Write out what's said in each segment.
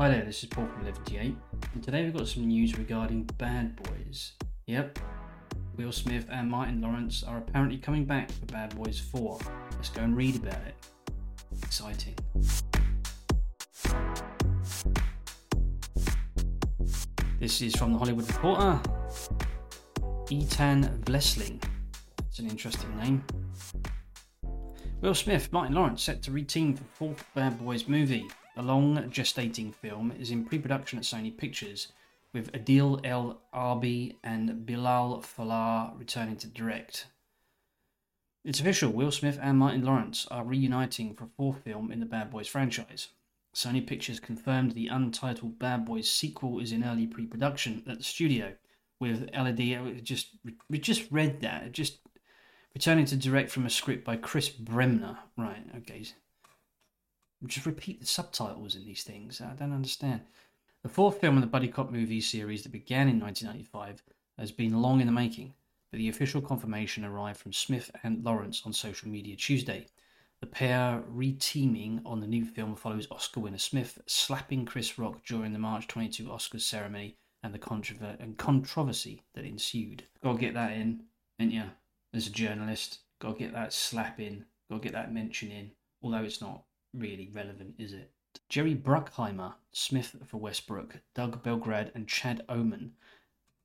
Hi there, this is Paul from Liberty 8, and today we've got some news regarding Bad Boys. Yep, Will Smith and Martin Lawrence are apparently coming back for Bad Boys 4. Let's go and read about it. Exciting. This is from the Hollywood Reporter. Etan Vlessing. It's an interesting name. Will Smith, Martin Lawrence set to reteam for fourth Bad Boys movie. The long gestating film is in pre-production at Sony Pictures, with Adil El Arbi and Bilal Fallah returning to direct. It's official, Will Smith and Martin Lawrence are reuniting for a fourth film in the Bad Boys franchise. Sony Pictures confirmed the untitled Bad Boys sequel is in early pre-production at the studio, with LED. Uh, just we just read that. Just returning to direct from a script by Chris Bremner. Right. Okay. Just repeat the subtitles in these things. I don't understand. The fourth film in the buddy cop movie series that began in 1995 has been long in the making, but the official confirmation arrived from Smith and Lawrence on social media Tuesday. The pair re-teaming on the new film follows Oscar winner Smith slapping Chris Rock during the March 22 Oscars ceremony and the controver- and controversy that ensued. Gotta get that in, ain't ya? As a journalist, gotta get that slap in, gotta get that mention in, although it's not really relevant, is it? Jerry Bruckheimer, Smith for Westbrook, Doug Belgrad, and Chad Oman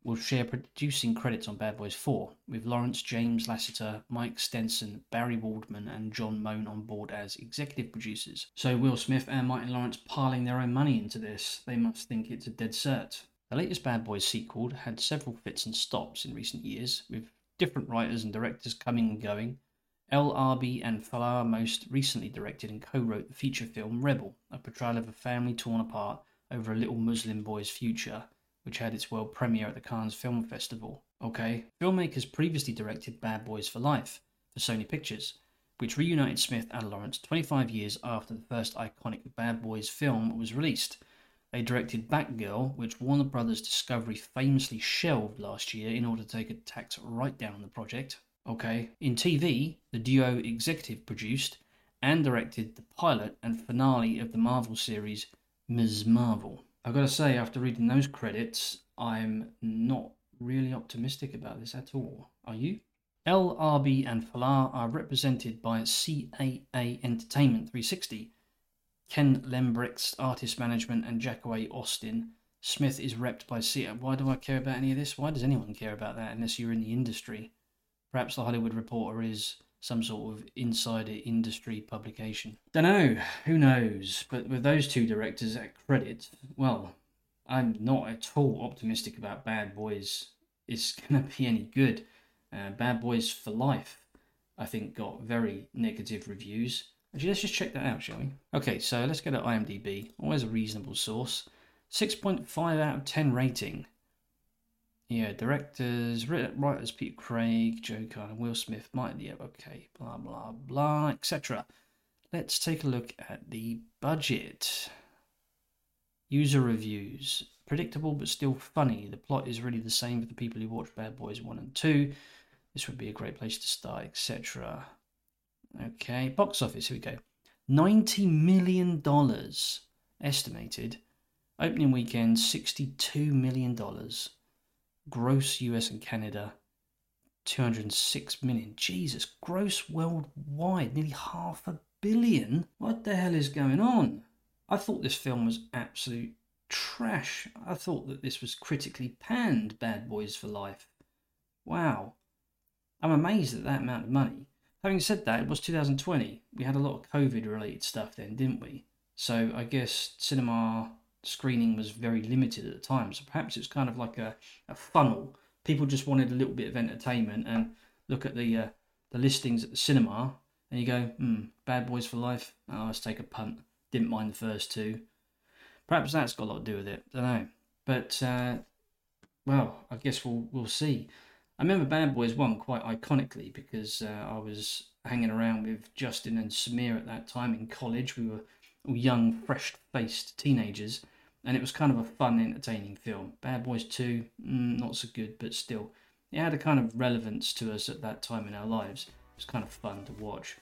will share producing credits on Bad Boys 4, with Lawrence James Lassiter, Mike Stenson, Barry Waldman, and Jon Mone on board as executive producers. So Will Smith and Martin Lawrence piling their own money into this. They must think it's a dead cert. The latest Bad Boys sequel had several fits and stops in recent years, with different writers and directors coming and going. El Arbi and Fallah most recently directed and co-wrote the feature film Rebel, a portrayal of a family torn apart over a little Muslim boy's future which had its world premiere at the Cannes Film Festival. Okay, filmmakers previously directed Bad Boys for Life for Sony Pictures, which reunited Smith and Lawrence 25 years after the first iconic Bad Boys film was released. They directed Batgirl, which Warner Brothers Discovery famously shelved last year in order to take a tax write down on the project. Okay, in TV, the duo executive produced and directed the pilot and finale of the Marvel series Ms. Marvel. I've got to say, after reading those credits, I'm not really optimistic about this at all. Are you? El Arbi and Fallah are represented by CAA Entertainment 360, Ken Lembrecht's artist management, and Jackoway Austin. Smith is repped by CAA. Why do I care about any of this? Why does anyone care about that unless you're in the industry? Perhaps the Hollywood Reporter is some sort of insider industry publication. Don't know, who knows? But with those two directors at credit, well, I'm not at all optimistic about Bad Boys. is going to be any good. Uh, Bad Boys for Life, I think, got very negative reviews. Actually, let's just check that out, shall we? Okay, so let's go to IMDb. Always a reasonable source. 6.5 out of 10 rating. Yeah, directors, writers Peter Craig, Joe Carter, Will Smith, Mike, yeah, okay, blah, blah, blah, etc. Let's take a look at the budget. User reviews. Predictable but still funny. The plot is really the same for the people who watched Bad Boys 1 and 2. This would be a great place to start, etc. Okay, box office, here we go. $90 million estimated. Opening weekend, $62 million gross US and Canada 206 million. Jesus, gross worldwide, nearly half a billion. What the hell is going on? I thought this film was absolute trash. I thought that this was critically panned, Bad Boys for Life. Wow. I'm amazed at that amount of money. Having said that, it was 2020. We had a lot of COVID related stuff then, didn't we? So I guess cinema screening was very limited at the time. So perhaps it's kind of like a, a funnel. People just wanted a little bit of entertainment and look at the uh, the listings at the cinema and you go, hmm, Bad Boys for Life. Oh, let's take a punt. Didn't mind the first two. Perhaps that's got a lot to do with it. I don't know. But uh, well, I guess we'll we'll see. I remember Bad Boys One quite iconically because uh, I was hanging around with Justin and Samir at that time in college. We were all young, fresh-faced teenagers, and it was kind of a fun, entertaining film. Bad Boys 2, mm, not so good, but still, it had a kind of relevance to us at that time in our lives. It was kind of fun to watch.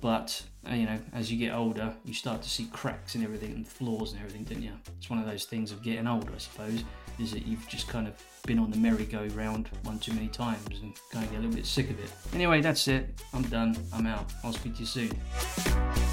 But uh, you know, as you get older, you start to see cracks and everything and flaws and everything, don't you? It's one of those things of getting older, I suppose. Is that you've just kind of been on the merry-go-round one too many times and kind of get a little bit sick of it. Anyway, that's it. I'm done. I'm out. I'll speak to you soon.